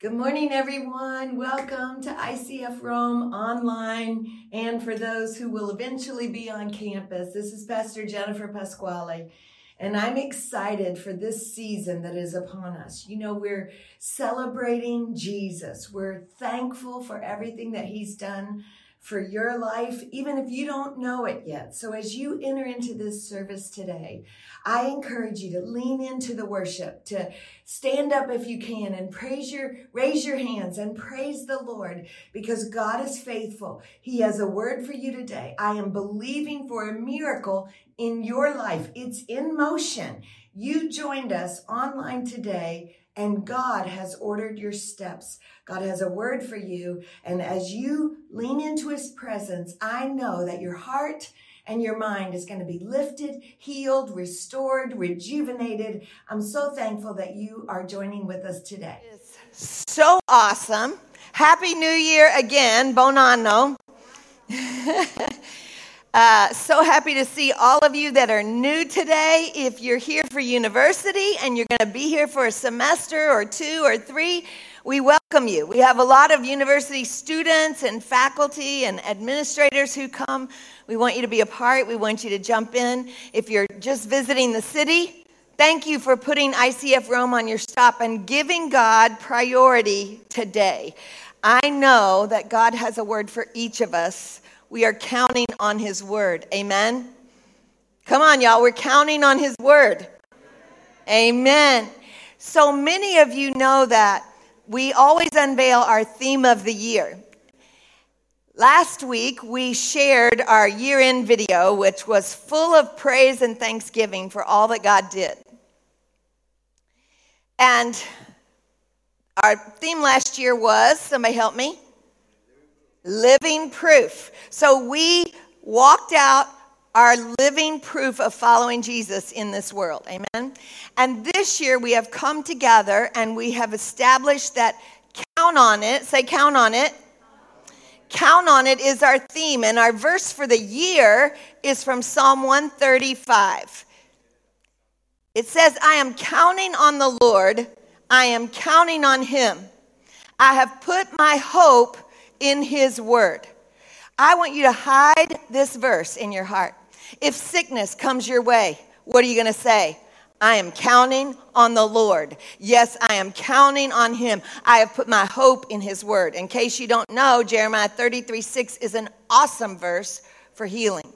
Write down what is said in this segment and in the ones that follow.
Good morning, everyone. Welcome to ICF Rome online and for those who will eventually be on campus. This is Pastor Jennifer Pasquale, and I'm excited for this season that is upon us. You know, we're celebrating Jesus. We're thankful for everything that He's done for your life, even if you don't know it yet. So as you enter into this service today, I encourage you to lean into the worship, to stand up if you can and praise your, raise your hands and praise the Lord because God is faithful. He has a word for you today. I am believing for a miracle in your life. It's in motion. You joined us online today and God has ordered your steps. God has a word for you. And as you lean into his presence, I know that your heart and your mind is going to be lifted, healed, restored, rejuvenated. I'm so thankful that you are joining with us today. It's So awesome. Happy New Year again. Buon anno. Uh, so happy to see all of you that are new today. If you're here for university and you're going to be here for a semester or two or three, we welcome you. We have a lot of university students and faculty and administrators who come. We want you to be a part. We want you to jump in. If you're just visiting the city, thank you for putting ICF Rome on your stop and giving God priority today. I know that God has a word for each of us we are counting on His word. Amen? Come on, y'all. We're counting on His word. Amen. So many of you know that we always unveil our theme of the year. Last week, we shared our year end video, which was full of praise and thanksgiving for all that God did. And our theme last year was somebody help me? Living proof. So we walked out our living proof of following Jesus in this world. Amen. And this year we have come together and we have established that count on it. Say, count on it. Count on it is our theme. And our verse for the year is from Psalm 135. It says, I am counting on the Lord. I am counting on him. I have put my hope in His Word. I want you to hide this verse in your heart. If sickness comes your way, what are you going to say? I am counting on the Lord. Yes, I am counting on Him. I have put my hope in His Word. In case you don't know, Jeremiah 33 6 is an awesome verse for healing.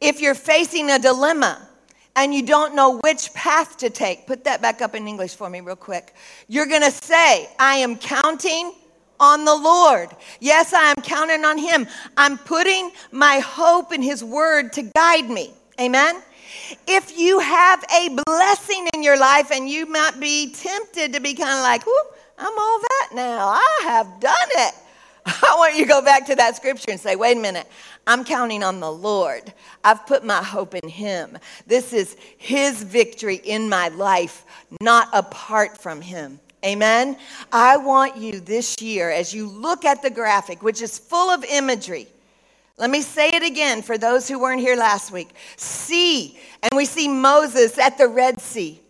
If you're facing a dilemma and you don't know which path to take, put that back up in English for me, real quick. You're going to say, I am counting on the Lord. Yes, I am counting on Him. I'm putting my hope in His Word to guide me. Amen. If you have a blessing in your life and you might be tempted to be kind of like, I'm all that now. I have done it. I want you to go back to that scripture and say, wait a minute, I'm counting on the Lord. I've put my hope in Him. This is His victory in my life, not apart from Him. Amen. I want you this year, as you look at the graphic, which is full of imagery, let me say it again for those who weren't here last week. See, and we see Moses at the Red Sea.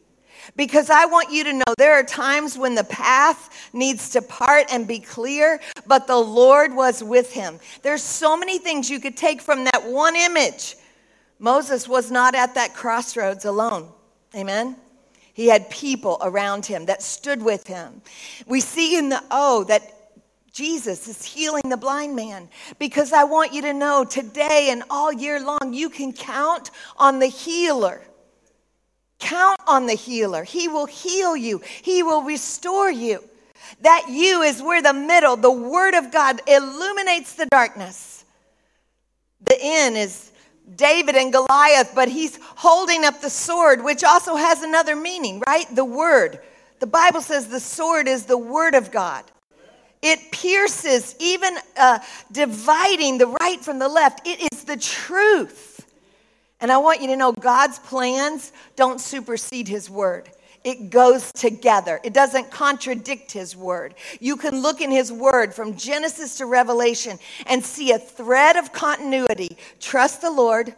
Because I want you to know there are times when the path needs to part and be clear, but the Lord was with him. There's so many things you could take from that one image. Moses was not at that crossroads alone. Amen. He had people around him that stood with him. We see in the O that Jesus is healing the blind man because I want you to know today and all year long, you can count on the healer. Count on the healer. He will heal you, He will restore you. That you is where the middle, the Word of God illuminates the darkness. The N is David and Goliath, but he's holding up the sword, which also has another meaning, right? The word. The Bible says the sword is the word of God. It pierces, even uh, dividing the right from the left. It is the truth. And I want you to know God's plans don't supersede his word. It goes together. It doesn't contradict his word. You can look in his word from Genesis to Revelation and see a thread of continuity. Trust the Lord,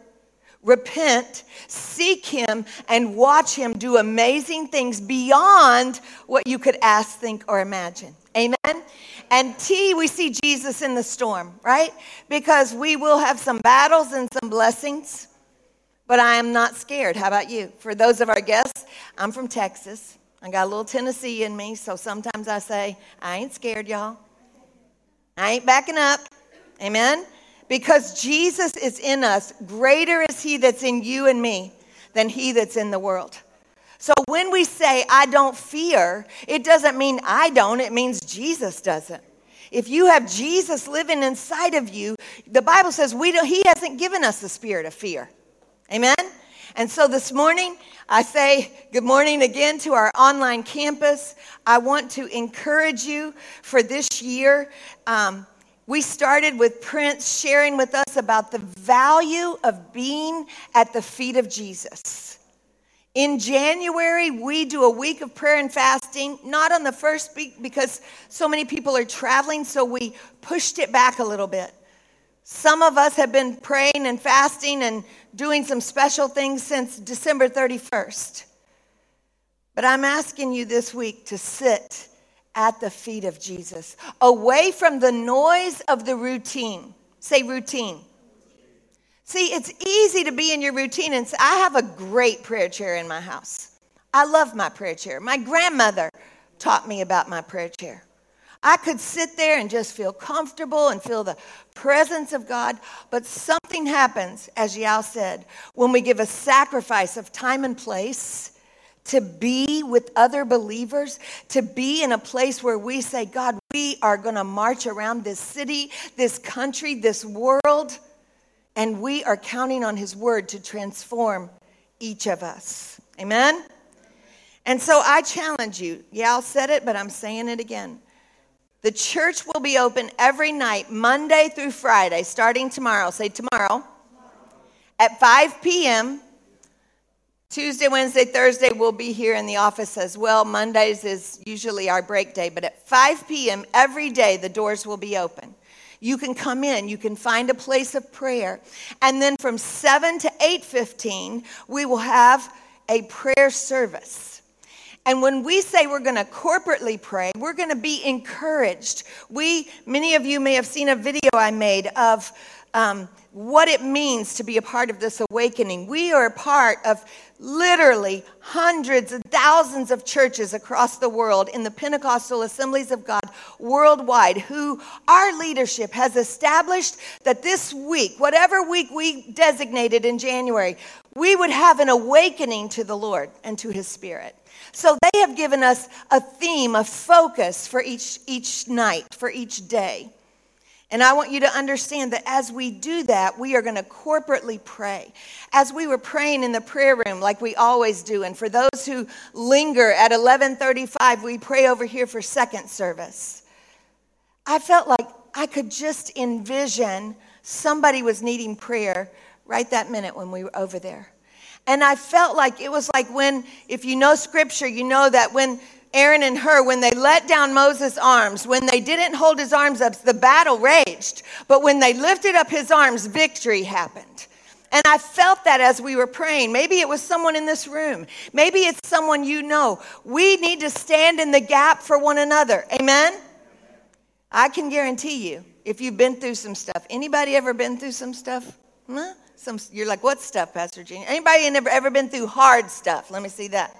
repent, seek him, and watch him do amazing things beyond what you could ask, think, or imagine. Amen. And T, we see Jesus in the storm, right? Because we will have some battles and some blessings, but I am not scared. How about you? For those of our guests, I'm from Texas. I got a little Tennessee in me, so sometimes I say, I ain't scared, y'all. I ain't backing up. Amen. Because Jesus is in us. Greater is he that's in you and me than he that's in the world. So when we say, I don't fear, it doesn't mean I don't, it means Jesus doesn't. If you have Jesus living inside of you, the Bible says we don't, he hasn't given us the spirit of fear. Amen? And so this morning, I say good morning again to our online campus. I want to encourage you for this year. Um, we started with Prince sharing with us about the value of being at the feet of Jesus. In January, we do a week of prayer and fasting, not on the first week because so many people are traveling, so we pushed it back a little bit. Some of us have been praying and fasting and doing some special things since December 31st. But I'm asking you this week to sit at the feet of Jesus, away from the noise of the routine. Say routine. See, it's easy to be in your routine and say, I have a great prayer chair in my house. I love my prayer chair. My grandmother taught me about my prayer chair. I could sit there and just feel comfortable and feel the presence of God. But something happens, as Yao said, when we give a sacrifice of time and place to be with other believers, to be in a place where we say, God, we are going to march around this city, this country, this world and we are counting on His word to transform each of us. Amen? And so I challenge you. I'll said it, but I'm saying it again. The church will be open every night, Monday through Friday, starting tomorrow. Say tomorrow. At 5 p.m. Tuesday, Wednesday, Thursday, we'll be here in the office as well. Mondays is usually our break day, but at 5 p.m. every day, the doors will be open you can come in you can find a place of prayer and then from 7 to 8.15 we will have a prayer service and when we say we're going to corporately pray we're going to be encouraged we many of you may have seen a video i made of um, what it means to be a part of this awakening. We are a part of literally hundreds and thousands of churches across the world in the Pentecostal Assemblies of God worldwide who our leadership has established that this week, whatever week we designated in January, we would have an awakening to the Lord and to his spirit. So they have given us a theme, a focus for each, each night, for each day. And I want you to understand that as we do that, we are going to corporately pray. As we were praying in the prayer room like we always do, and for those who linger at 11:35, we pray over here for second service. I felt like I could just envision somebody was needing prayer right that minute when we were over there. And I felt like it was like when if you know scripture, you know that when Aaron and Hur, when they let down Moses' arms, when they didn't hold his arms up, the battle raged. But when they lifted up his arms, victory happened. And I felt that as we were praying. Maybe it was someone in this room. Maybe it's someone you know. We need to stand in the gap for one another. Amen? I can guarantee you, if you've been through some stuff, anybody ever been through some stuff? Huh? Some, you're like, what stuff, Pastor Jeannie? Anybody ever, ever been through hard stuff? Let me see that.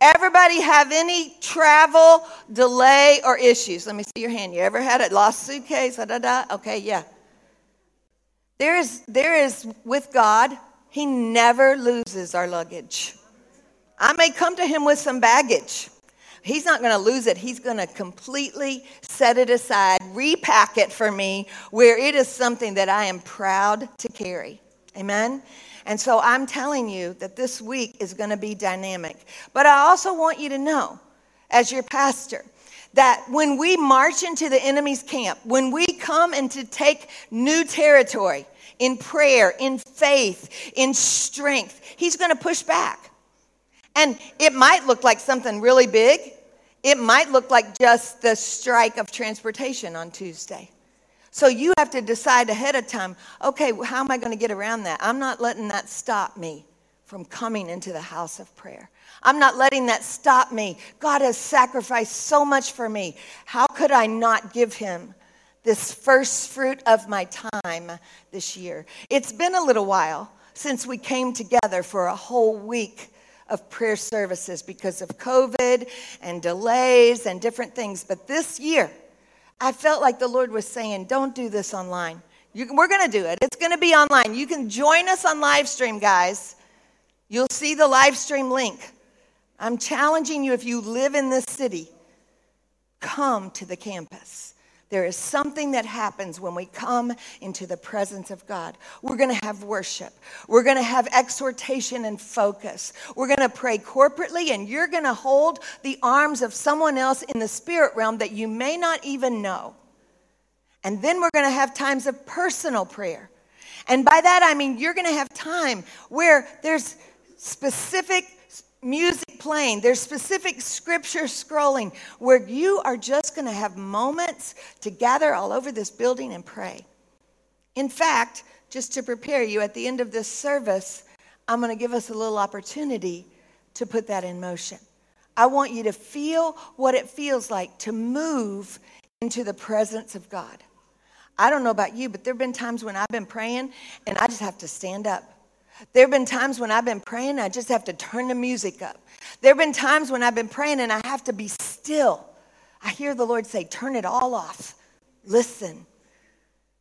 Everybody have any travel delay or issues? Let me see your hand. You ever had a lost suitcase? Da, da, da? Okay, yeah. There is, there is, with God, He never loses our luggage. I may come to Him with some baggage. He's not going to lose it. He's going to completely set it aside, repack it for me where it is something that I am proud to carry. Amen? And so I'm telling you that this week is going to be dynamic. But I also want you to know, as your pastor, that when we march into the enemy's camp, when we come and to take new territory in prayer, in faith, in strength, he's going to push back. And it might look like something really big. It might look like just the strike of transportation on Tuesday. So you have to decide ahead of time okay, how am I going to get around that? I'm not letting that stop me from coming into the house of prayer. I'm not letting that stop me. God has sacrificed so much for me. How could I not give him this first fruit of my time this year? It's been a little while since we came together for a whole week of prayer services because of COVID and delays and different things. But this year, I felt like the Lord was saying, don't do this online. You, we're going to do it. It's going to be online. You can join us on live stream, guys. You'll see the live stream link. I'm challenging you if you live in this city, come to the campus. There is something that happens when we come into the presence of God. We're going to have worship. We're going to have exhortation and focus. We're going to pray corporately, and you're going to hold the arms of someone else in the spirit realm that you may not even know. And then we're going to have times of personal prayer. And by that, I mean you're going to have time where there's specific music playing, there's specific scripture scrolling where you are just going to have moments to gather all over this building and pray. In fact, just to prepare you, at the end of this service, I'm going to give us a little opportunity to put that in motion. I want you to feel what it feels like to move into the presence of God. I don't know about you, but there have been times when I've been praying and I just have to stand up there have been times when I've been praying, I just have to turn the music up. There have been times when I've been praying and I have to be still. I hear the Lord say, Turn it all off. Listen.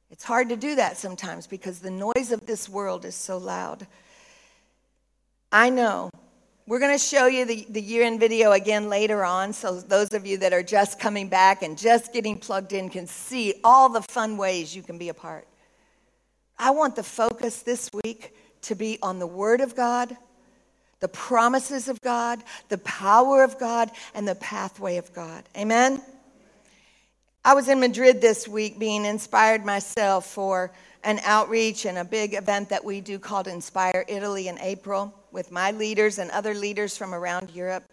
It's hard to do that sometimes because the noise of this world is so loud. I know. We're going to show you the, the year in video again later on, so those of you that are just coming back and just getting plugged in can see all the fun ways you can be a part. I want the focus this week to be on the Word of God, the promises of God, the power of God, and the pathway of God. Amen? I was in Madrid this week being inspired myself for an outreach and a big event that we do called Inspire Italy in April with my leaders and other leaders from around Europe.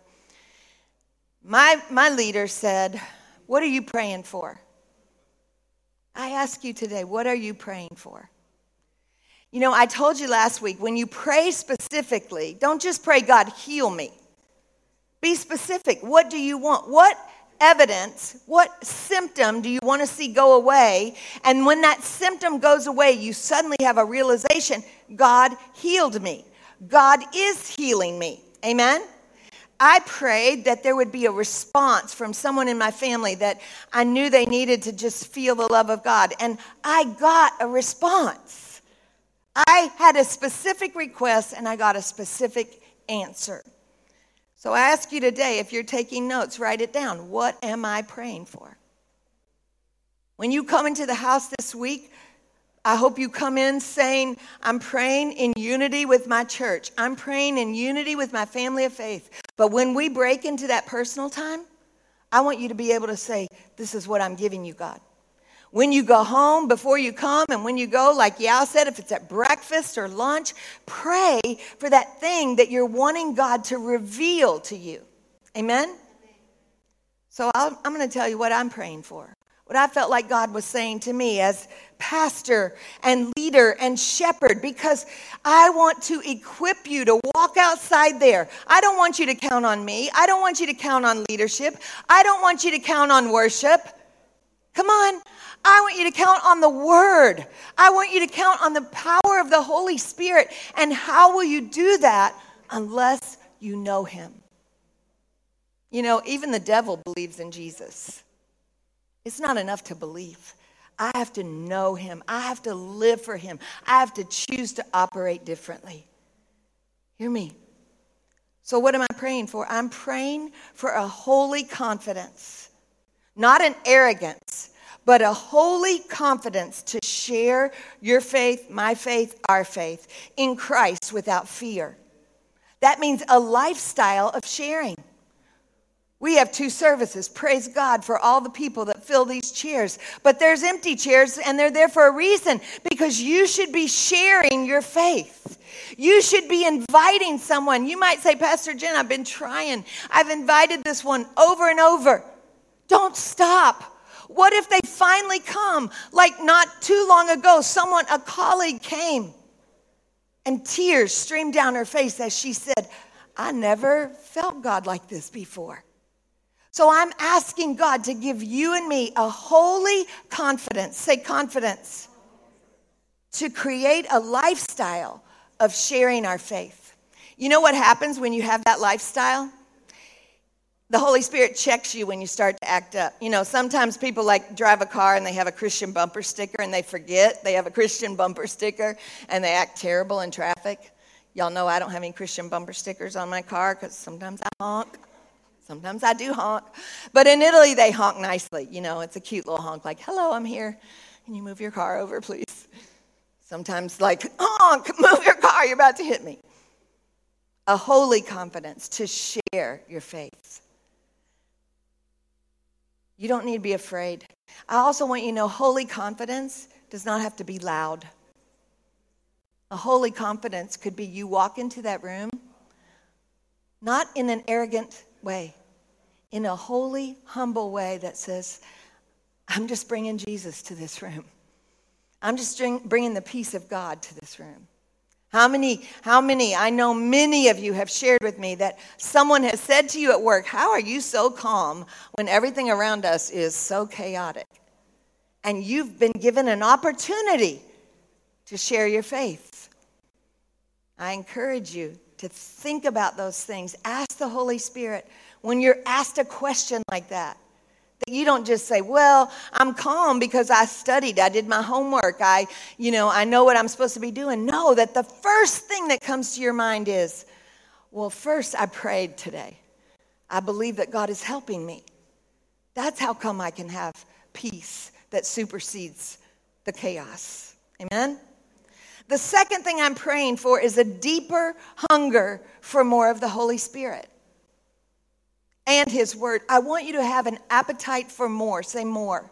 My, my leader said, What are you praying for? I ask you today, what are you praying for? You know, I told you last week when you pray specifically, don't just pray, God, heal me. Be specific. What do you want? What evidence, what symptom do you want to see go away? And when that symptom goes away, you suddenly have a realization God healed me. God is healing me. Amen? I prayed that there would be a response from someone in my family that I knew they needed to just feel the love of God. And I got a response. I had a specific request and I got a specific answer. So I ask you today, if you're taking notes, write it down. What am I praying for? When you come into the house this week, I hope you come in saying, I'm praying in unity with my church. I'm praying in unity with my family of faith. But when we break into that personal time, I want you to be able to say, This is what I'm giving you, God when you go home, before you come, and when you go, like Yao said, if it's at breakfast or lunch, pray for that thing that you're wanting God to reveal to you. Amen? So i am going to tell you what I'm praying for. What I felt like God was saying to me as pastor and leader and shepherd, because I want to equip you to walk outside there. I don't want you to count on me. I don't want you to count on leadership. I don't want you to count on worship. Come on. I want you to count on the Word. I want you to count on the power of the Holy Spirit. And how will you do that unless you know Him? You know, even the devil believes in Jesus. It's not enough to believe. I have to know Him, I have to live for Him, I have to choose to operate differently. Hear me. So, what am I praying for? I'm praying for a holy confidence, not an arrogance but a holy confidence to share your faith, my faith, our faith in Christ without fear. That means a lifestyle of sharing. We have two services. Praise God for all the people that fill these chairs. But there's empty chairs, and they're there for a reason because you should be sharing your faith. You should be inviting someone. You might say, Pastor Jen, I've been trying. I've invited this one over and over. Don't stop. What if they finally come? Like not too long ago, someone, a colleague came And tears streamed down her face as she said, I never felt God like this before. So I'm asking God to give you and me a holy confidence. Say confidence. To create a lifestyle of sharing our faith. You know what happens when you have that lifestyle? The Holy Spirit checks you when you start to act up. You know, sometimes people like drive a car and they have a Christian bumper sticker and they forget they have a Christian bumper sticker and they act terrible in traffic. Y'all know I don't have any Christian bumper stickers on my car because sometimes I honk. Sometimes I do honk. But in Italy, they honk nicely. You know, it's a cute little honk like, hello, I'm here. Can you move your car over, please? Sometimes, like, honk, move your car, you're about to hit me. A holy confidence to share your faith. You don't need to be afraid. I also want you to know holy confidence does not have to be loud. A holy confidence could be you walk into that room, not in an arrogant way, in a holy, humble way that says, I'm just bringing Jesus to this room. I'm just bringing the peace of God to this room. How many, how many, I know many of you have shared with me that someone has said to you at work, How are you so calm when everything around us is so chaotic? And you've been given an opportunity to share your faith. I encourage you to think about those things. Ask the Holy Spirit when you're asked a question like that. You don't just say, well, I'm calm because I studied, I did my homework, I, you know, I know what I'm supposed to be doing. No, that the first thing that comes to your mind is, well, first I prayed today. I believe that God is helping me. That's how come I can have peace that supersedes the chaos. Amen? The second thing I'm praying for is a deeper hunger for more of the Holy Spirit and His Word. I want you to have an appetite for more. Say more.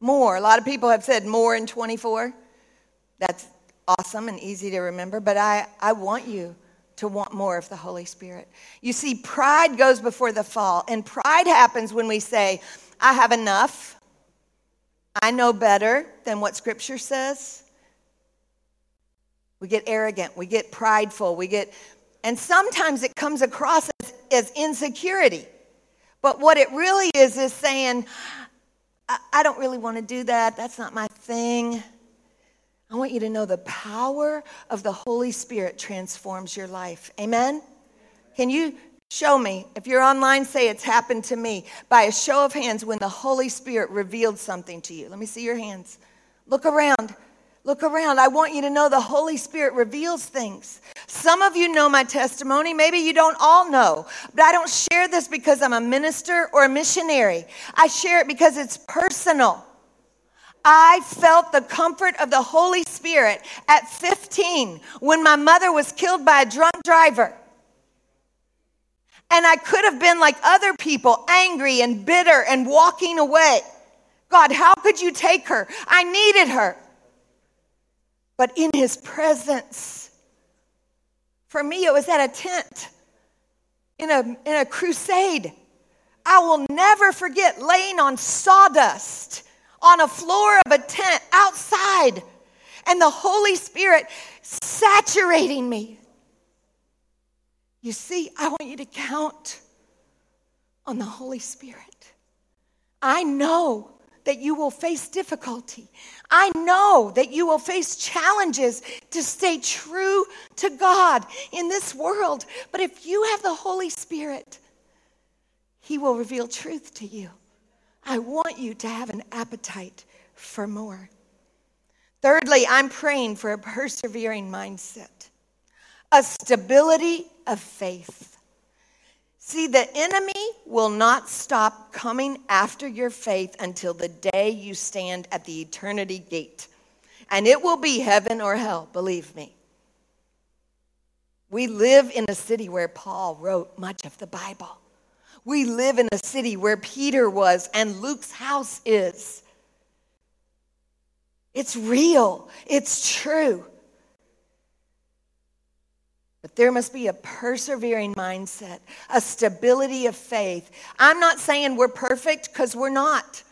More. A lot of people have said more in 24. That's awesome and easy to remember, but I, I want you to want more of the Holy Spirit. You see, pride goes before the fall, and pride happens when we say, I have enough. I know better than what Scripture says. We get arrogant, we get prideful, we get, and sometimes it comes across as as insecurity. But what it really is is saying, I, I don't really want to do that. That's not my thing. I want you to know the power of the Holy Spirit transforms your life. Amen? Can you show me? If you're online, say it's happened to me by a show of hands when the Holy Spirit revealed something to you. Let me see your hands. Look around. Look around. I want you to know the Holy Spirit reveals things. Some of you know my testimony. Maybe you don't all know. But I don't share this because I'm a minister or a missionary. I share it because it's personal. I felt the comfort of the Holy Spirit at 15 when my mother was killed by a drunk driver. And I could have been like other people, angry and bitter and walking away. God, how could you take her? I needed her but in his presence. For me, it was at a tent in a, in a crusade. I will never forget laying on sawdust on a floor of a tent outside and the Holy Spirit saturating me. You see, I want you to count on the Holy Spirit. I know that you will face difficulty. I know that you will face challenges to stay true to God in this world. But if you have the Holy Spirit, He will reveal truth to you. I want you to have an appetite for more. Thirdly, I'm praying for a persevering mindset, a stability of faith. See, the enemy will not stop coming after your faith until the day you stand at the eternity gate. And it will be heaven or hell, believe me. We live in a city where Paul wrote much of the Bible. We live in a city where Peter was and Luke's house is. It's real, it's true. But there must be a persevering mindset, a stability of faith. I'm not saying we're perfect because we're not.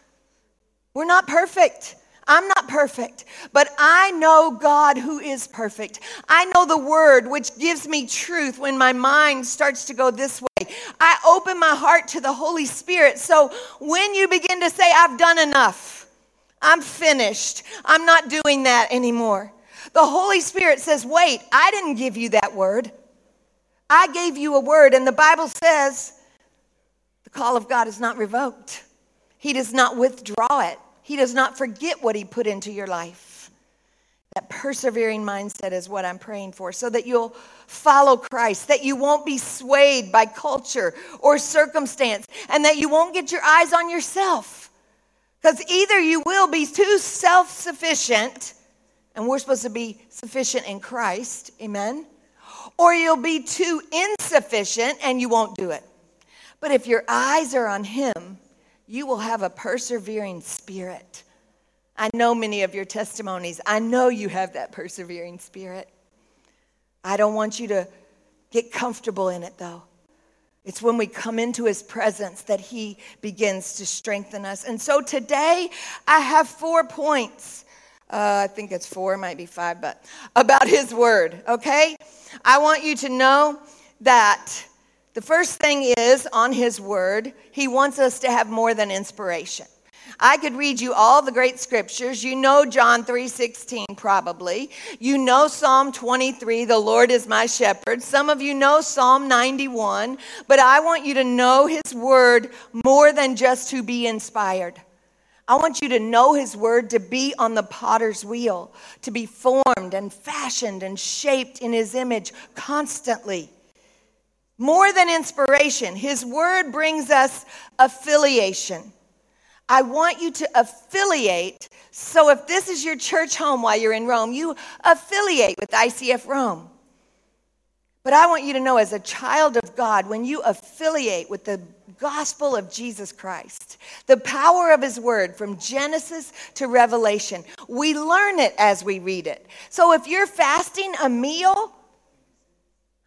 We're not perfect. I'm not perfect, but I know God who is perfect. I know the word which gives me truth when my mind starts to go this way. I open my heart to the Holy Spirit. So when you begin to say, I've done enough, I'm finished, I'm not doing that anymore, the Holy Spirit says, Wait, I didn't give you that word. I gave you a word, and the Bible says the call of God is not revoked, He does not withdraw it. He does not forget what He put into your life. That persevering mindset is what I'm praying for, so that you'll follow Christ, that you won't be swayed by culture or circumstance, and that you won't get your eyes on yourself. Because either you will be too self sufficient, and we're supposed to be sufficient in Christ, amen, or you'll be too insufficient and you won't do it. But if your eyes are on Him, you will have a persevering spirit. I know many of your testimonies. I know you have that persevering spirit. I don't want you to get comfortable in it, though. It's when we come into his presence that he begins to strengthen us. And so today, I have four points. Uh, I think it's four, might be five, but about his word, okay? I want you to know that the first thing is on his word, he wants us to have more than inspiration. I could read you all the great scriptures. You know John 3:16 probably. You know Psalm 23, the Lord is my shepherd. Some of you know Psalm 91, but I want you to know his word more than just to be inspired. I want you to know his word to be on the potter's wheel, to be formed and fashioned and shaped in his image constantly. More than inspiration, His word brings us affiliation. I want you to affiliate. So if this is your church home while you're in Rome, you affiliate with ICF Rome. But I want you to know, as a child of God, when you affiliate with the gospel of Jesus Christ, the power of his word from Genesis to Revelation, we learn it as we read it. So if you're fasting a meal,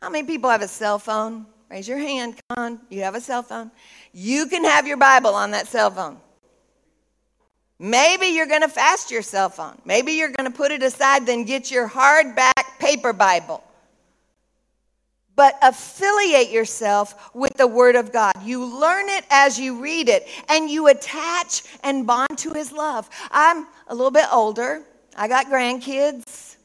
how many people have a cell phone? Raise your hand. Come on. You have a cell phone. You can have your Bible on that cell phone. Maybe you're going to fast your cell phone. Maybe you're going to put it aside, then get your hardback paper Bible. But affiliate yourself with the Word of God. You learn it as you read it, and you attach and bond to His love. I'm a little bit older. I got grandkids.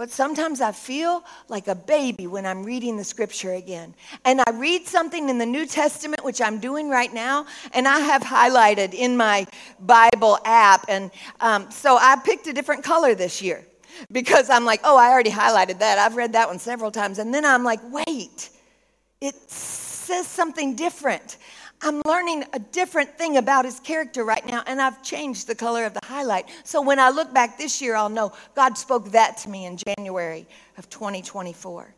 But sometimes I feel like a baby when I'm reading the scripture again. And I read something in the New Testament, which I'm doing right now, and I have highlighted in my Bible app. And um, so I picked a different color this year because I'm like, oh, I already highlighted that. I've read that one several times. And then I'm like, wait, it says something different. I'm learning a different thing about his character right now, and I've changed the color of the highlight. So when I look back this year, I'll know God spoke that to me in January of 2024.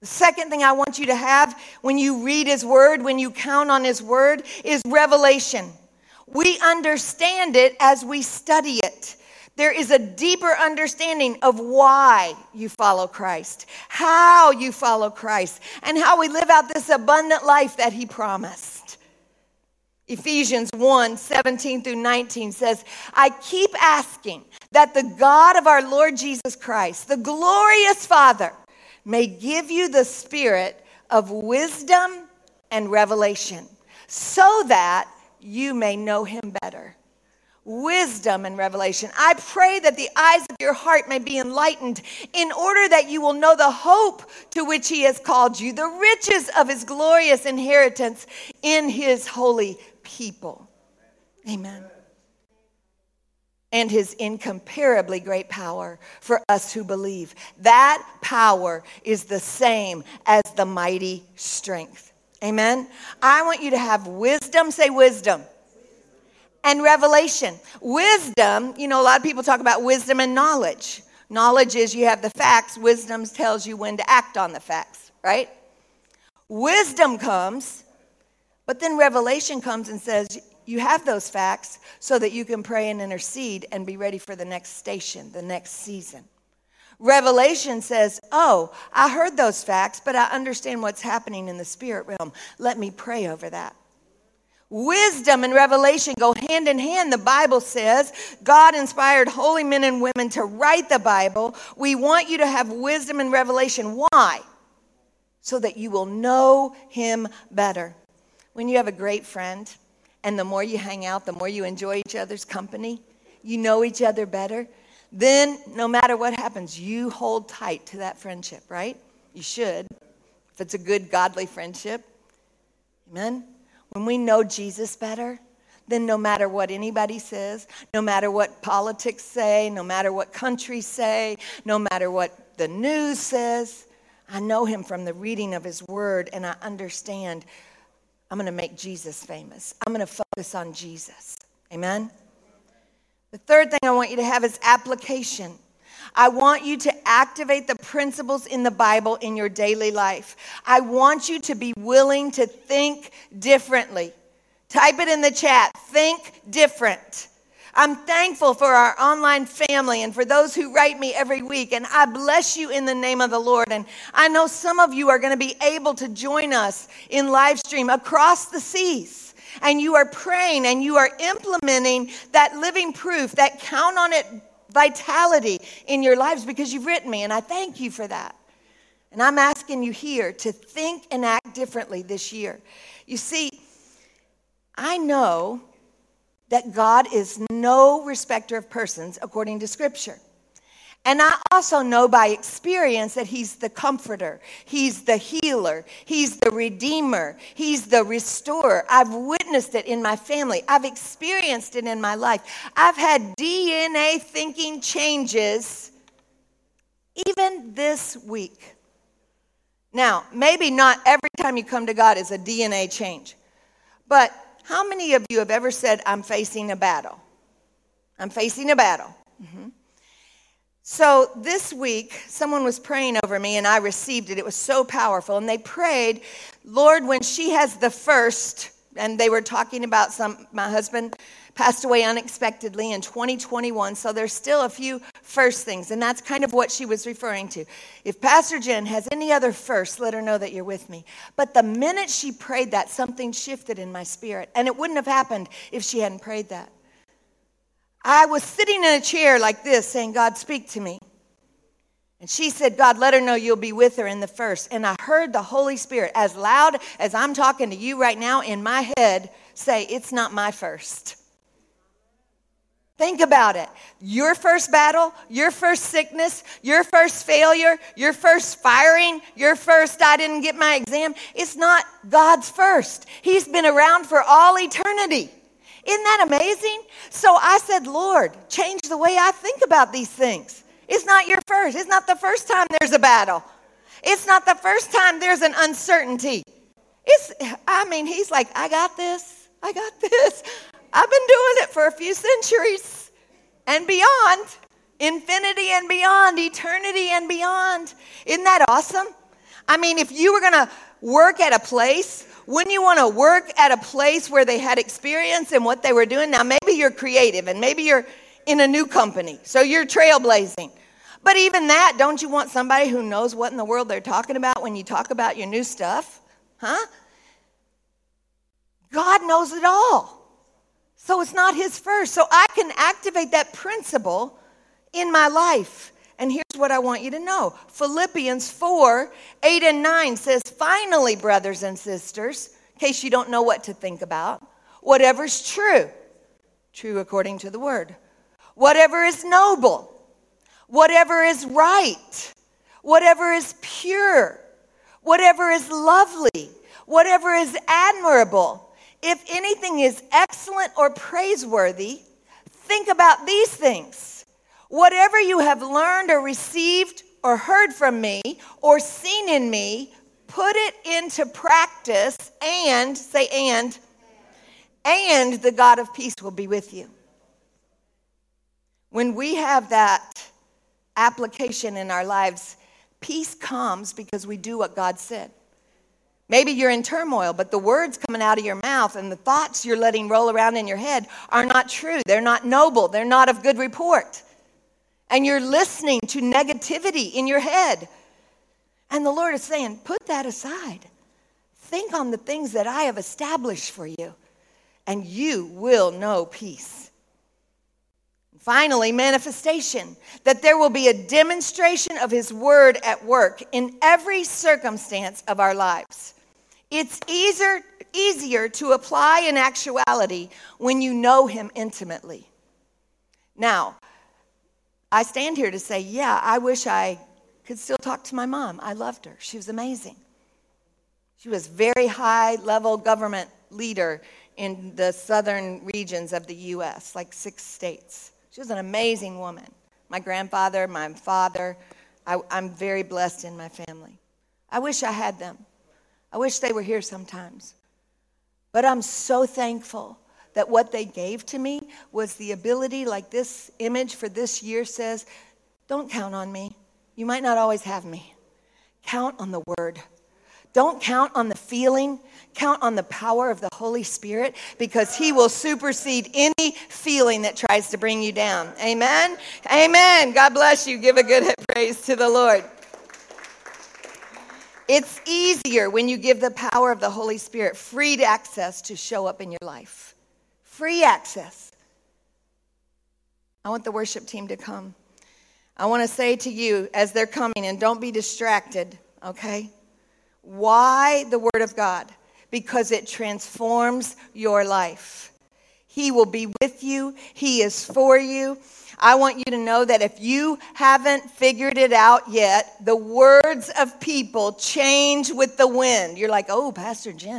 The second thing I want you to have when you read his word, when you count on his word, is revelation. We understand it as we study it. There is a deeper understanding of why you follow Christ, how you follow Christ, and how we live out this abundant life that He promised. Ephesians 1 17 through 19 says, I keep asking that the God of our Lord Jesus Christ, the glorious Father, may give you the spirit of wisdom and revelation so that you may know Him better wisdom and revelation. I pray that the eyes of your heart may be enlightened in order that you will know the hope to which he has called you, the riches of his glorious inheritance in his holy people. Amen. And his incomparably great power for us who believe. That power is the same as the mighty strength. Amen. I want you to have wisdom. Say wisdom and revelation. Wisdom, you know, a lot of people talk about wisdom and knowledge. Knowledge is you have the facts, wisdom tells you when to act on the facts, right? Wisdom comes, but then revelation comes and says, you have those facts so that you can pray and intercede and be ready for the next station, the next season. Revelation says, Oh, I heard those facts, but I understand what's happening in the spirit realm. Let me pray over that. Wisdom and revelation go hand in hand, the Bible says. God inspired holy men and women to write the Bible. We want you to have wisdom and revelation. Why? So that you will know Him better. When you have a great friend, and the more you hang out, the more you enjoy each other's company, you know each other better, then no matter what happens, you hold tight to that friendship, right? You should, if it's a good, godly friendship. Amen? When we know Jesus better, then no matter what anybody says, no matter what politics say, no matter what countries say, no matter what the news says, I know him from the reading of his word and I understand I'm going to make Jesus famous. I'm going to focus on Jesus. Amen? The third thing I want you to have is application. I want you to activate the principles in the Bible in your daily life. I want you to be willing to think differently. Type it in the chat think different. I'm thankful for our online family and for those who write me every week. And I bless you in the name of the Lord. And I know some of you are going to be able to join us in live stream across the seas. And you are praying and you are implementing that living proof, that count on it vitality in your lives because you've written me, and I thank you for that. And I'm asking you here to think and act differently this year. You see, I know that God is no respecter of persons according to Scripture. And I also know by experience that He's the comforter, He's the healer, He's the redeemer, He's the restorer. I've witnessed it in my family, I've experienced it in my life. I've had DNA thinking changes even this week. Now, maybe not every time you come to God is a DNA change, but how many of you have ever said, I'm facing a battle? I'm facing a battle. Mm-hmm. So this week, someone was praying over me and I received it. It was so powerful. And they prayed, Lord, when she has the first, and they were talking about some, my husband passed away unexpectedly in 2021. So there's still a few first things. And that's kind of what she was referring to. If Pastor Jen has any other first, let her know that you're with me. But the minute she prayed that, something shifted in my spirit. And it wouldn't have happened if she hadn't prayed that. I was sitting in a chair like this saying, God, speak to me. And she said, God, let her know you'll be with her in the first. And I heard the Holy Spirit, as loud as I'm talking to you right now in my head, say, It's not my first. Think about it. Your first battle, your first sickness, your first failure, your first firing, your first I didn't get my exam, it's not God's first. He's been around for all eternity. Isn't that amazing? So I said, Lord, change the way I think about these things. It's not your first. It's not the first time there's a battle. It's not the first time there's an uncertainty. It's, I mean, he's like, I got this. I got this. I've been doing it for a few centuries and beyond, infinity and beyond, eternity and beyond. Isn't that awesome? I mean, if you were going to work at a place wouldn't you want to work at a place where they had experience in what they were doing? Now, maybe you're creative and maybe you're in a new company, so you're trailblazing. But even that, don't you want somebody who knows what in the world they're talking about when you talk about your new stuff? Huh? God knows it all. So it's not His first. So I can activate that principle in my life. And here's what I want you to know Philippians 4 8 and 9 says, Finally, brothers and sisters, in case you don't know what to think about, whatever's true, true according to the word, whatever is noble, whatever is right, whatever is pure, whatever is lovely, whatever is admirable, if anything is excellent or praiseworthy, think about these things. Whatever you have learned or received or heard from me or seen in me, put it into practice and, say, and, and the God of peace will be with you. When we have that application in our lives, peace comes because we do what God said. Maybe you're in turmoil, but the words coming out of your mouth and the thoughts you're letting roll around in your head are not true. They're not noble. They're not of good report and you're listening to negativity in your head. And the Lord is saying, put that aside. Think on the things that I have established for you. and you will know peace. Finally, manifestation, that there will be a demonstration of His Word at work in every circumstance of our lives. It's easier, easier to apply in actuality when you know Him intimately. Now, I stand here to say, yeah, I wish I could still talk to my mom. I loved her, she was amazing. She was very high level government leader in the southern regions of the US, like six states. She was an amazing woman. My grandfather, my father, I, am very blessed in my family. I wish I had them. I wish they were here sometimes. But I'm so thankful that what they gave to me was the ability, like this image for this year says, don't count on me. You might not always have me. Count on the word. Don't count on the feeling. Count on the power of the Holy Spirit because He will supersede any feeling that tries to bring you down. Amen? Amen. God bless you. Give a good praise to the Lord. It's easier when you give the power of the Holy Spirit free access to show up in your life. Free access. I want the worship team to come. I want to say to you as they're coming, and don't be distracted, okay? Why the Word of God? Because it transforms your life. He will be with you, He is for you. I want you to know that if you haven't figured it out yet, the words of people change with the wind. You're like, oh, Pastor Jen.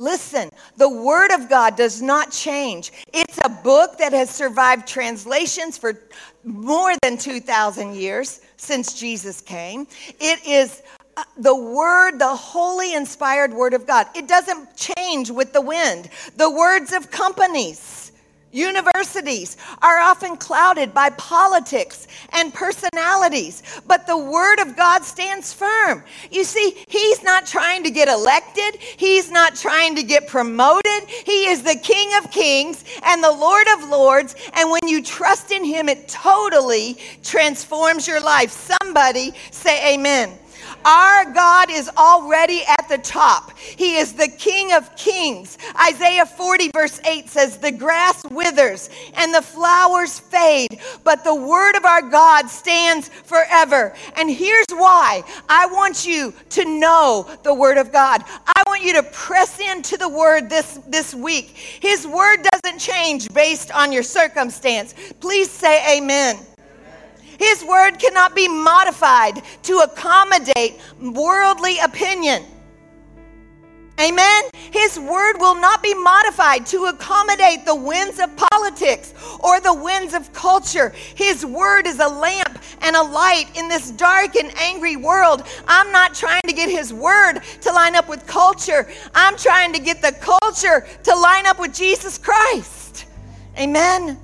Listen, the Word of God does not change. It's a book that has survived translations for more than 2,000 years since Jesus came. It is uh, the word, the holy inspired word of God. It doesn't change with the wind. The words of companies, universities are often clouded by politics and personalities, but the word of God stands firm. You see, he's not trying to get elected, he's not trying to get promoted. He is the King of Kings and the Lord of Lords, and when you trust in him, it totally transforms your life. Somebody say amen. Our God is already at the top. He is the King of kings. Isaiah 40, verse 8 says, The grass withers and the flowers fade, but the word of our God stands forever. And here's why I want you to know the word of God. I want you to press into the word this, this week. His word doesn't change based on your circumstance. Please say amen. His word cannot be modified to accommodate worldly opinion. Amen. His word will not be modified to accommodate the winds of politics or the winds of culture. His word is a lamp and a light in this dark and angry world. I'm not trying to get his word to line up with culture. I'm trying to get the culture to line up with Jesus Christ. Amen.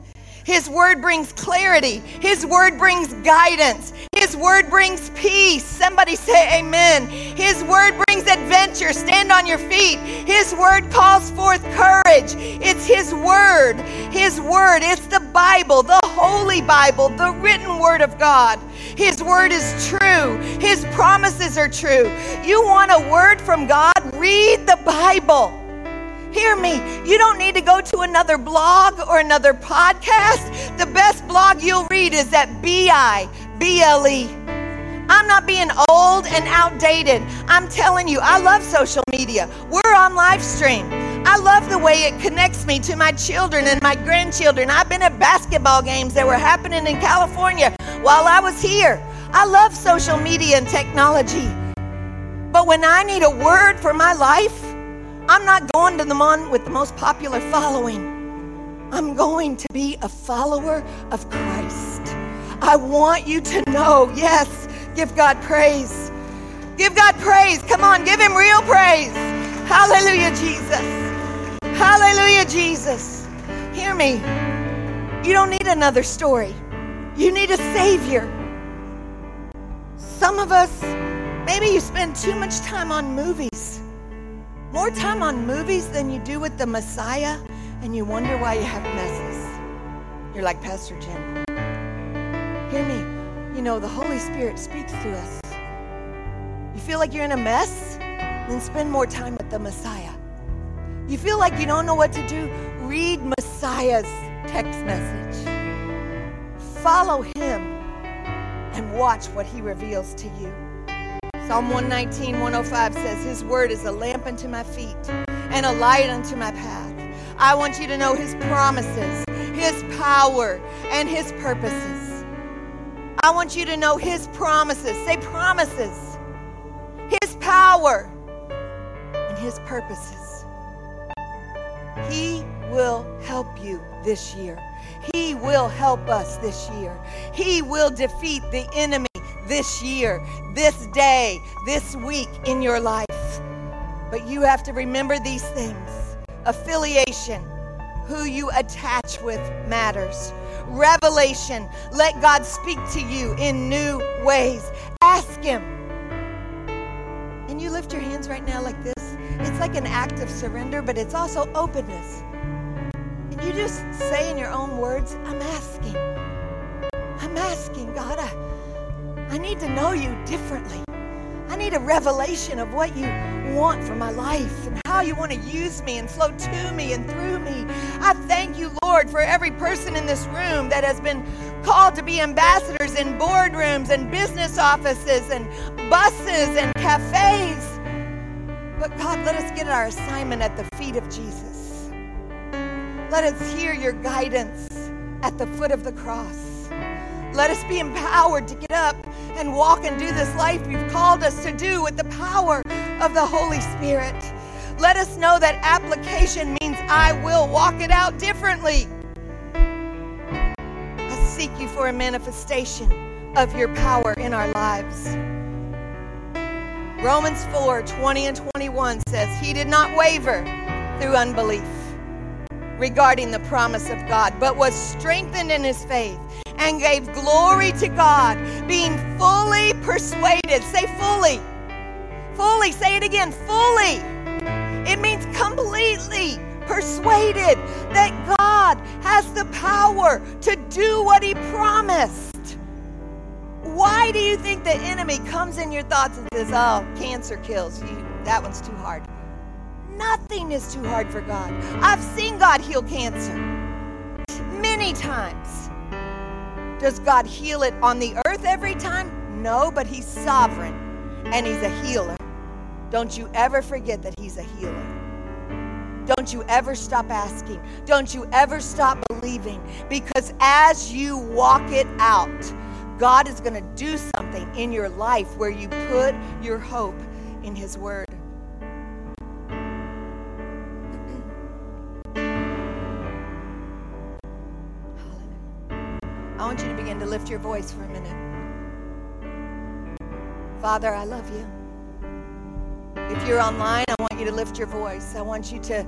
His word brings clarity. His word brings guidance. His word brings peace. Somebody say amen. His word brings adventure. Stand on your feet. His word calls forth courage. It's His word. His word. It's the Bible, the Holy Bible, the written word of God. His word is true. His promises are true. You want a word from God? Read the Bible. Hear me. You don't need to go to another blog or another podcast. The best blog you'll read is at B-I, B-L-E. I'm not being old and outdated. I'm telling you, I love social media. We're on live stream. I love the way it connects me to my children and my grandchildren. I've been at basketball games that were happening in California while I was here. I love social media and technology. But when I need a word for my life, I'm not going to the one with the most popular following. I'm going to be a follower of Christ. I want you to know, yes, give God praise. Give God praise. Come on, give Him real praise. Hallelujah, Jesus. Hallelujah, Jesus. Hear me. You don't need another story, you need a Savior. Some of us, maybe you spend too much time on movies more time on movies than you do with the Messiah, and you wonder why you have messes. You're like Pastor Jen. Hear me. You know, the Holy Spirit speaks to us. You feel like you're in a mess? Then spend more time with the Messiah. You feel like you don't know what to do? Read Messiah's text message. Follow him and watch what he reveals to you. Psalm 119, 105 says, His word is a lamp unto my feet and a light unto my path. I want you to know His promises, His power, and His purposes. I want you to know His promises. Say promises. His power and His purposes. He will help you this year. He will help us this year. He will defeat the enemy this year, this day, this week in your life. But you have to remember these things affiliation, who you attach with matters. Revelation, let God speak to you in new ways. Ask Him. And you lift your hands right now like this. It's like an act of surrender, but it's also openness. And you just say in your own words, I'm asking. I'm asking, God, I, I need to know you differently. I need a revelation of what you want for my life and how you want to use me and flow to me and through me. I thank you, Lord, for every person in this room that has been called to be ambassadors in boardrooms and business offices and buses and cafes. But God, let us get our assignment at the feet of Jesus. Let us hear your guidance at the foot of the cross. Let us be empowered to get up and walk and do this life you've called us to do with the power of the Holy Spirit. Let us know that application means I will walk it out differently. I seek you for a manifestation of your power in our lives. Romans 4 20 and 21 says, He did not waver through unbelief regarding the promise of God, but was strengthened in his faith and gave glory to God, being fully persuaded. Say fully. Fully. Say it again. Fully. It means completely persuaded that God has the power to do what he promised. Why do you think the enemy comes in your thoughts and says, Oh, cancer kills you? That one's too hard. Nothing is too hard for God. I've seen God heal cancer many times. Does God heal it on the earth every time? No, but He's sovereign and He's a healer. Don't you ever forget that He's a healer. Don't you ever stop asking. Don't you ever stop believing. Because as you walk it out, God is going to do something in your life where you put your hope in His Word. I want you to begin to lift your voice for a minute. Father, I love you. If you're online, I want you to lift your voice. I want you to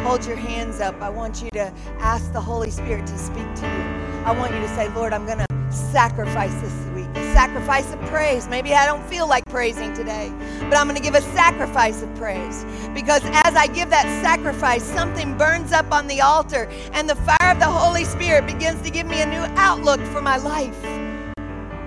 hold your hands up. I want you to ask the Holy Spirit to speak to you. I want you to say, Lord, I'm going to sacrifice this week. Sacrifice of praise. Maybe I don't feel like praising today, but I'm going to give a sacrifice of praise. Because as I give that sacrifice, something burns up on the altar, and the fire of the Holy Spirit begins to give me a new outlook for my life.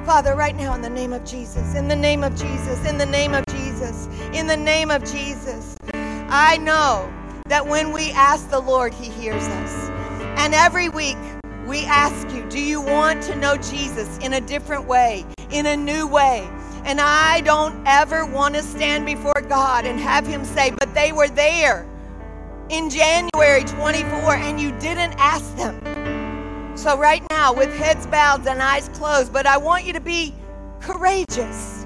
Father, right now, in the name of Jesus, in the name of Jesus, in the name of Jesus, in the name of Jesus, I know that when we ask the Lord, He hears us. And every week, we ask you, do you want to know Jesus in a different way, in a new way? And I don't ever want to stand before God and have Him say, but they were there in January 24 and you didn't ask them. So, right now, with heads bowed and eyes closed, but I want you to be courageous.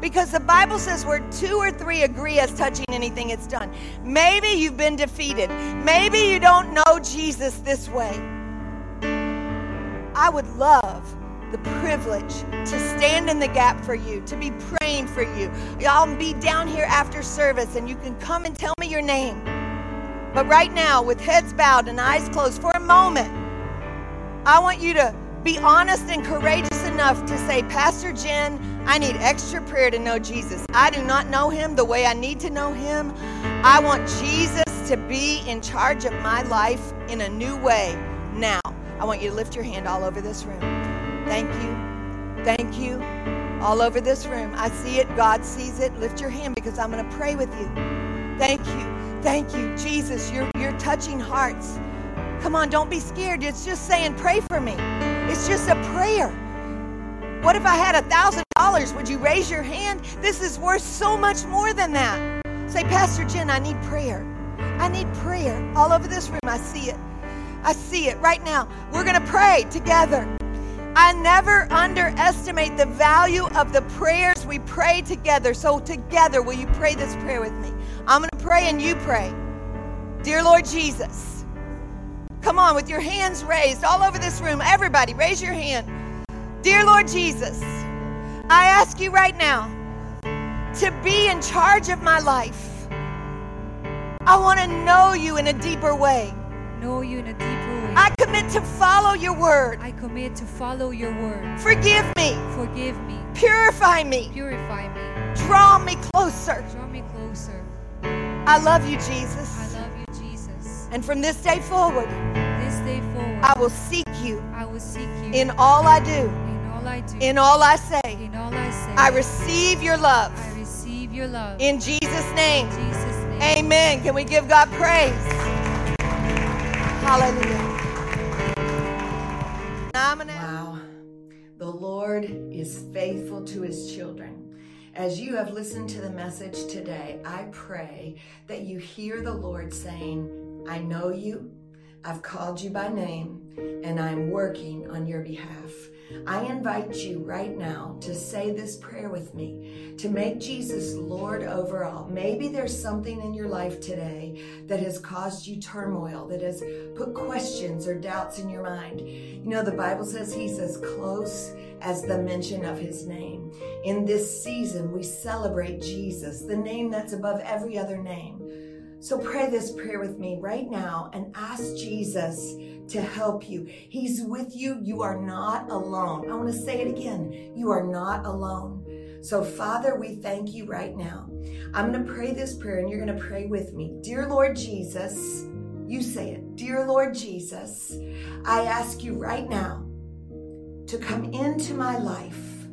Because the Bible says where two or three agree as touching anything, it's done. Maybe you've been defeated. Maybe you don't know Jesus this way. I would love the privilege to stand in the gap for you, to be praying for you. I'll be down here after service and you can come and tell me your name. But right now, with heads bowed and eyes closed for a moment, I want you to be honest and courageous enough to say, Pastor Jen, I need extra prayer to know Jesus. I do not know him the way I need to know him. I want Jesus to be in charge of my life in a new way now. I want you to lift your hand all over this room. Thank you. Thank you. All over this room. I see it. God sees it. Lift your hand because I'm going to pray with you. Thank you. Thank you, Jesus. You're, you're touching hearts. Come on, don't be scared. It's just saying, pray for me. It's just a prayer. What if I had a thousand dollars? Would you raise your hand? This is worth so much more than that. Say, Pastor Jen, I need prayer. I need prayer. All over this room, I see it. I see it right now. We're going to pray together. I never underestimate the value of the prayers we pray together. So, together, will you pray this prayer with me? I'm going to pray and you pray. Dear Lord Jesus, come on with your hands raised all over this room. Everybody, raise your hand. Dear Lord Jesus, I ask you right now to be in charge of my life. I want to know you in a deeper way. Know you in a deeper way. I commit to follow your word. I commit to follow your word. Forgive me. Forgive me. Purify me. Purify me. Draw me closer. Draw me closer. I love you, Jesus. I love you, Jesus. And from this day forward, This day forward, I will seek you I will seek you in all I do, in all I do, in all I say. in all I say. I receive your love. I receive your love. In Jesus' name. In Jesus' name. Amen. Can we give God praise? Hallelujah. Wow. The Lord is faithful to his children. As you have listened to the message today, I pray that you hear the Lord saying, I know you, I've called you by name, and I'm working on your behalf. I invite you right now to say this prayer with me, to make Jesus Lord over all. Maybe there's something in your life today that has caused you turmoil, that has put questions or doubts in your mind. You know, the Bible says He's as close as the mention of His name. In this season, we celebrate Jesus, the name that's above every other name. So pray this prayer with me right now and ask Jesus to help you. He's with you. You are not alone. I want to say it again. You are not alone. So, Father, we thank you right now. I'm going to pray this prayer and you're going to pray with me. Dear Lord Jesus, you say it. Dear Lord Jesus, I ask you right now to come into my life,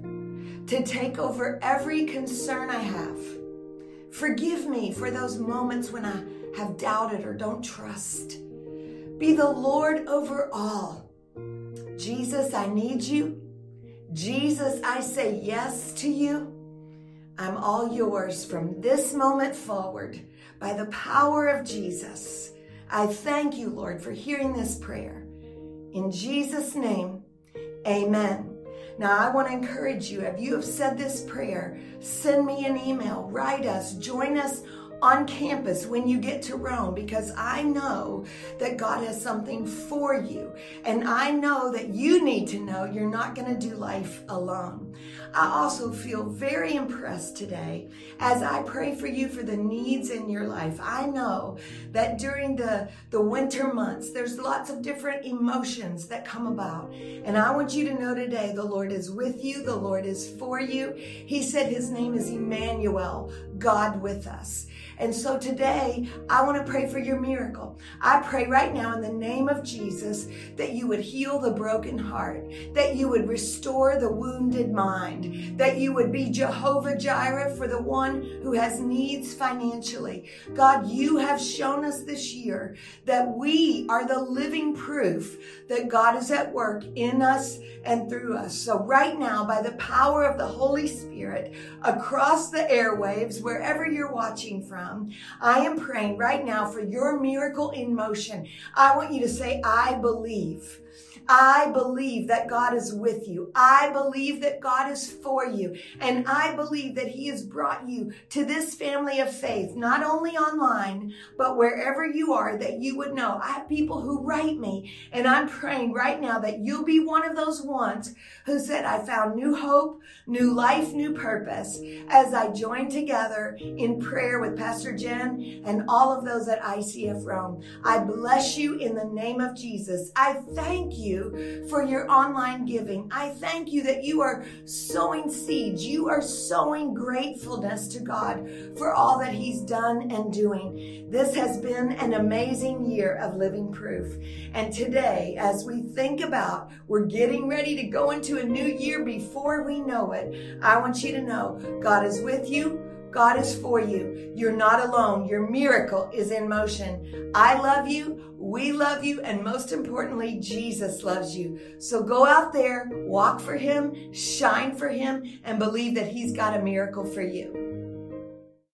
to take over every concern I have. Forgive me for those moments when I have doubted or don't trust. Be the Lord over all. Jesus, I need you. Jesus, I say yes to you. I'm all yours from this moment forward by the power of Jesus. I thank you, Lord, for hearing this prayer. In Jesus' name, amen. Now, I want to encourage you if you have said this prayer, send me an email, write us, join us on campus when you get to Rome because I know that God has something for you. And I know that you need to know you're not going to do life alone. I also feel very impressed today as I pray for you for the needs in your life. I know that during the, the winter months, there's lots of different emotions that come about. And I want you to know today the Lord is with you, the Lord is for you. He said his name is Emmanuel, God with us. And so today, I want to pray for your miracle. I pray right now in the name of Jesus that you would heal the broken heart, that you would restore the wounded mind, that you would be Jehovah Jireh for the one who has needs financially. God, you have shown us this year that we are the living proof that God is at work in us and through us. So right now, by the power of the Holy Spirit, across the airwaves, wherever you're watching from, I am praying right now for your miracle in motion. I want you to say, I believe. I believe that God is with you. I believe that God is for you. And I believe that He has brought you to this family of faith, not only online, but wherever you are, that you would know. I have people who write me, and I'm praying right now that you'll be one of those ones who said, I found new hope, new life, new purpose as I join together in prayer with Pastor Jen and all of those at ICF Rome. I bless you in the name of Jesus. I thank you for your online giving. I thank you that you are sowing seeds. You are sowing gratefulness to God for all that He's done and doing. This has been an amazing year of living proof. And today, as we think about we're getting ready to go into a new year before we know it, I want you to know God is with you. God is for you. You're not alone. Your miracle is in motion. I love you. We love you. And most importantly, Jesus loves you. So go out there, walk for him, shine for him, and believe that he's got a miracle for you.